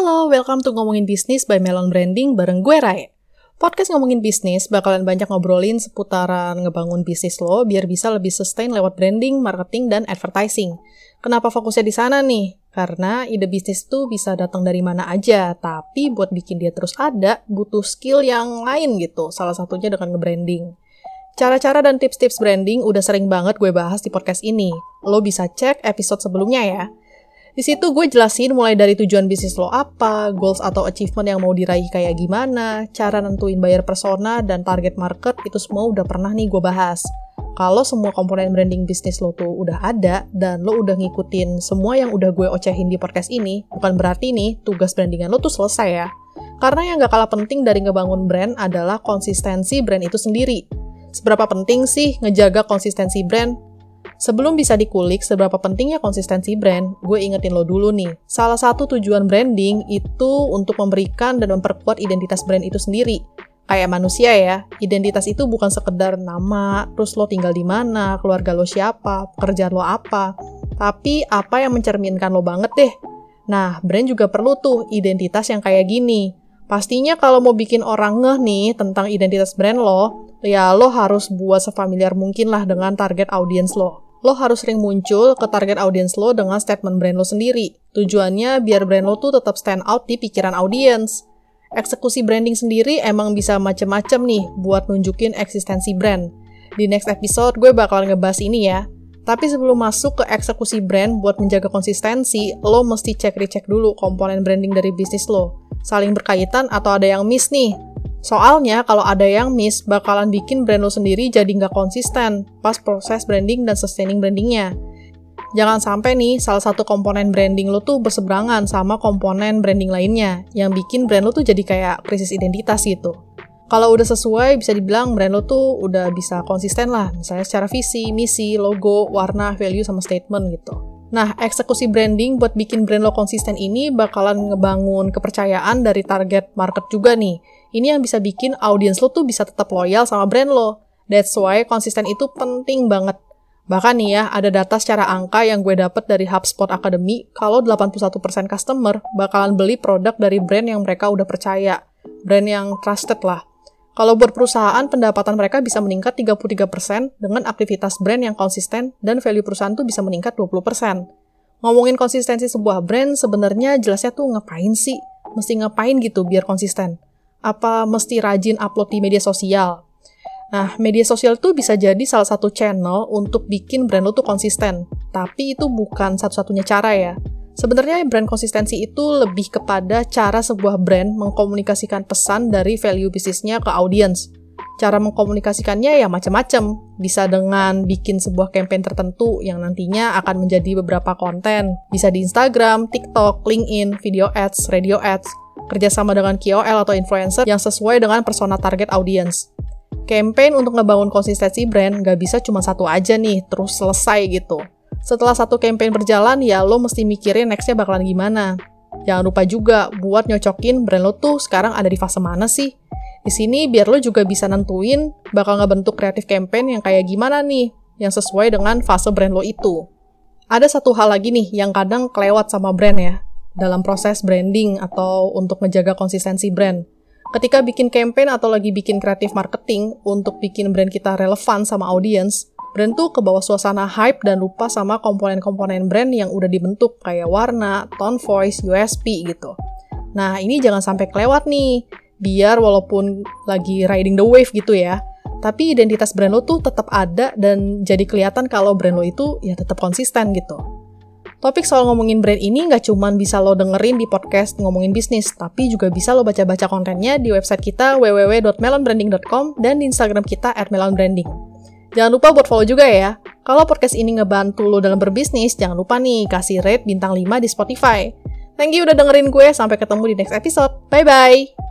welcome to Ngomongin Bisnis by Melon Branding bareng gue Rai. Podcast Ngomongin Bisnis bakalan banyak ngobrolin seputaran ngebangun bisnis lo biar bisa lebih sustain lewat branding, marketing, dan advertising. Kenapa fokusnya di sana nih? Karena ide bisnis tuh bisa datang dari mana aja, tapi buat bikin dia terus ada, butuh skill yang lain gitu, salah satunya dengan nge-branding. Cara-cara dan tips-tips branding udah sering banget gue bahas di podcast ini. Lo bisa cek episode sebelumnya ya. Di situ gue jelasin mulai dari tujuan bisnis lo apa, goals atau achievement yang mau diraih kayak gimana, cara nentuin buyer persona, dan target market, itu semua udah pernah nih gue bahas. Kalau semua komponen branding bisnis lo tuh udah ada, dan lo udah ngikutin semua yang udah gue ocehin di podcast ini, bukan berarti nih tugas brandingan lo tuh selesai ya. Karena yang gak kalah penting dari ngebangun brand adalah konsistensi brand itu sendiri. Seberapa penting sih ngejaga konsistensi brand? Sebelum bisa dikulik seberapa pentingnya konsistensi brand, gue ingetin lo dulu nih. Salah satu tujuan branding itu untuk memberikan dan memperkuat identitas brand itu sendiri. Kayak manusia ya, identitas itu bukan sekedar nama, terus lo tinggal di mana, keluarga lo siapa, pekerjaan lo apa, tapi apa yang mencerminkan lo banget deh. Nah, brand juga perlu tuh identitas yang kayak gini. Pastinya kalau mau bikin orang ngeh nih tentang identitas brand lo, ya lo harus buat sefamiliar mungkin lah dengan target audience lo lo harus sering muncul ke target audience lo dengan statement brand lo sendiri. Tujuannya biar brand lo tuh tetap stand out di pikiran audience. Eksekusi branding sendiri emang bisa macem-macem nih buat nunjukin eksistensi brand. Di next episode gue bakal ngebahas ini ya. Tapi sebelum masuk ke eksekusi brand buat menjaga konsistensi, lo mesti cek-recek dulu komponen branding dari bisnis lo. Saling berkaitan atau ada yang miss nih, Soalnya kalau ada yang miss, bakalan bikin brand lo sendiri jadi nggak konsisten pas proses branding dan sustaining brandingnya. Jangan sampai nih salah satu komponen branding lo tuh berseberangan sama komponen branding lainnya, yang bikin brand lo tuh jadi kayak krisis identitas gitu. Kalau udah sesuai, bisa dibilang brand lo tuh udah bisa konsisten lah, misalnya secara visi, misi, logo, warna, value, sama statement gitu. Nah, eksekusi branding buat bikin brand lo konsisten ini bakalan ngebangun kepercayaan dari target market juga nih, ini yang bisa bikin audiens lo tuh bisa tetap loyal sama brand lo. That's why konsisten itu penting banget. Bahkan nih ya, ada data secara angka yang gue dapet dari HubSpot Academy, kalau 81% customer bakalan beli produk dari brand yang mereka udah percaya. Brand yang trusted lah. Kalau buat perusahaan, pendapatan mereka bisa meningkat 33% dengan aktivitas brand yang konsisten dan value perusahaan tuh bisa meningkat 20%. Ngomongin konsistensi sebuah brand, sebenarnya jelasnya tuh ngapain sih? Mesti ngapain gitu biar konsisten? apa mesti rajin upload di media sosial. Nah, media sosial tuh bisa jadi salah satu channel untuk bikin brand lo tuh konsisten. Tapi itu bukan satu-satunya cara ya. Sebenarnya brand konsistensi itu lebih kepada cara sebuah brand mengkomunikasikan pesan dari value bisnisnya ke audience. Cara mengkomunikasikannya ya macam-macam. Bisa dengan bikin sebuah campaign tertentu yang nantinya akan menjadi beberapa konten. Bisa di Instagram, TikTok, LinkedIn, video ads, radio ads, kerjasama dengan KOL atau influencer yang sesuai dengan persona target audience. Campaign untuk ngebangun konsistensi brand gak bisa cuma satu aja nih, terus selesai gitu. Setelah satu campaign berjalan, ya lo mesti mikirin nextnya bakalan gimana. Jangan lupa juga buat nyocokin brand lo tuh sekarang ada di fase mana sih. Di sini biar lo juga bisa nentuin bakal ngebentuk kreatif campaign yang kayak gimana nih, yang sesuai dengan fase brand lo itu. Ada satu hal lagi nih yang kadang kelewat sama brand ya, dalam proses branding atau untuk menjaga konsistensi brand. Ketika bikin campaign atau lagi bikin kreatif marketing untuk bikin brand kita relevan sama audience, brand tuh ke bawah suasana hype dan lupa sama komponen-komponen brand yang udah dibentuk kayak warna, tone voice, USP gitu. Nah, ini jangan sampai kelewat nih. Biar walaupun lagi riding the wave gitu ya, tapi identitas brand lo tuh tetap ada dan jadi kelihatan kalau brand lo itu ya tetap konsisten gitu. Topik soal ngomongin brand ini nggak cuma bisa lo dengerin di podcast ngomongin bisnis, tapi juga bisa lo baca-baca kontennya di website kita www.melonbranding.com dan di Instagram kita @melonbranding. Jangan lupa buat follow juga ya. Kalau podcast ini ngebantu lo dalam berbisnis, jangan lupa nih kasih rate bintang 5 di Spotify. Thank you udah dengerin gue, sampai ketemu di next episode. Bye-bye!